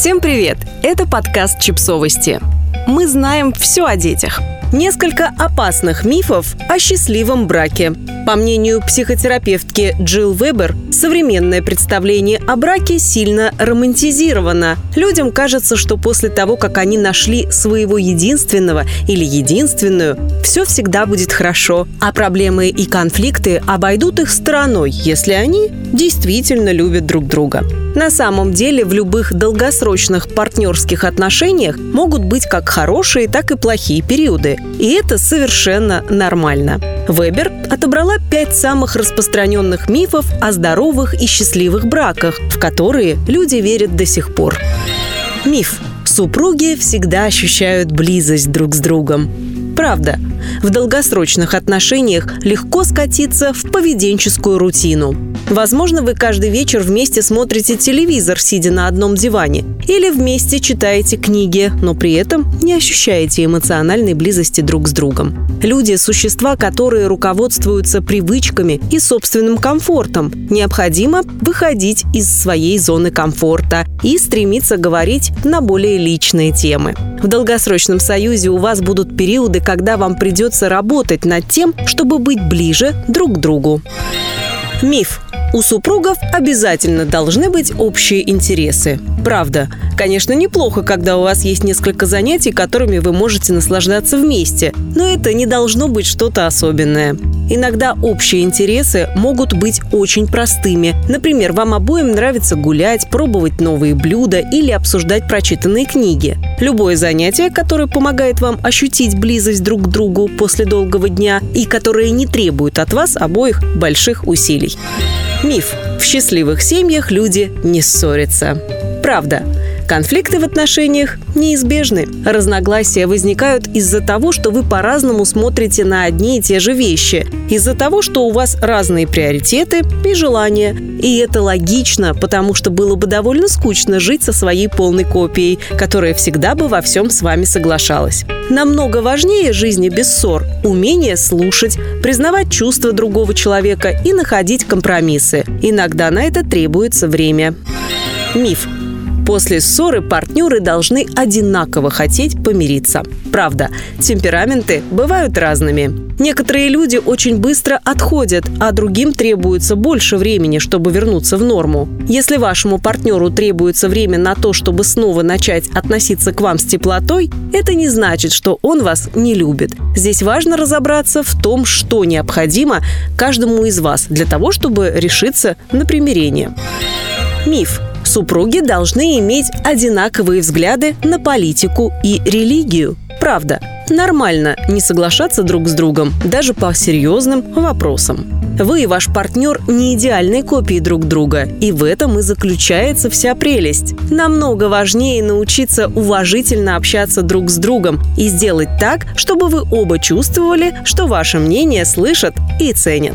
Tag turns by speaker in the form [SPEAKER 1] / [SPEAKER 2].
[SPEAKER 1] Всем привет! Это подкаст «Чипсовости». Мы знаем все о детях. Несколько опасных мифов о счастливом браке. По мнению психотерапевтки Джилл Вебер, современное представление о браке сильно романтизировано. Людям кажется, что после того, как они нашли своего единственного или единственную, все всегда будет хорошо, а проблемы и конфликты обойдут их стороной, если они действительно любят друг друга. На самом деле в любых долгосрочных партнерских отношениях могут быть как хорошие, так и плохие периоды. И это совершенно нормально. Вебер отобрала пять самых распространенных мифов о здоровых и счастливых браках, в которые люди верят до сих пор. Миф. Супруги всегда ощущают близость друг с другом. Правда, в долгосрочных отношениях легко скатиться в поведенческую рутину. Возможно, вы каждый вечер вместе смотрите телевизор, сидя на одном диване, или вместе читаете книги, но при этом не ощущаете эмоциональной близости друг с другом. Люди – существа, которые руководствуются привычками и собственным комфортом. Необходимо выходить из своей зоны комфорта и стремиться говорить на более личные темы. В долгосрочном союзе у вас будут периоды, когда вам придется работать над тем, чтобы быть ближе друг к другу. Миф. У супругов обязательно должны быть общие интересы. Правда. Конечно, неплохо, когда у вас есть несколько занятий, которыми вы можете наслаждаться вместе, но это не должно быть что-то особенное. Иногда общие интересы могут быть очень простыми. Например, вам обоим нравится гулять, пробовать новые блюда или обсуждать прочитанные книги. Любое занятие, которое помогает вам ощутить близость друг к другу после долгого дня и которое не требует от вас обоих больших усилий. Миф. В счастливых семьях люди не ссорятся. Правда. Конфликты в отношениях неизбежны. Разногласия возникают из-за того, что вы по-разному смотрите на одни и те же вещи, из-за того, что у вас разные приоритеты и желания. И это логично, потому что было бы довольно скучно жить со своей полной копией, которая всегда бы во всем с вами соглашалась. Намного важнее жизни без ссор – умение слушать, признавать чувства другого человека и находить компромиссы. Иногда на это требуется время. Миф. После ссоры партнеры должны одинаково хотеть помириться. Правда, темпераменты бывают разными. Некоторые люди очень быстро отходят, а другим требуется больше времени, чтобы вернуться в норму. Если вашему партнеру требуется время на то, чтобы снова начать относиться к вам с теплотой, это не значит, что он вас не любит. Здесь важно разобраться в том, что необходимо каждому из вас для того, чтобы решиться на примирение. Миф. Супруги должны иметь одинаковые взгляды на политику и религию. Правда, нормально не соглашаться друг с другом, даже по серьезным вопросам. Вы и ваш партнер не идеальные копии друг друга, и в этом и заключается вся прелесть. Намного важнее научиться уважительно общаться друг с другом и сделать так, чтобы вы оба чувствовали, что ваше мнение слышат и ценят.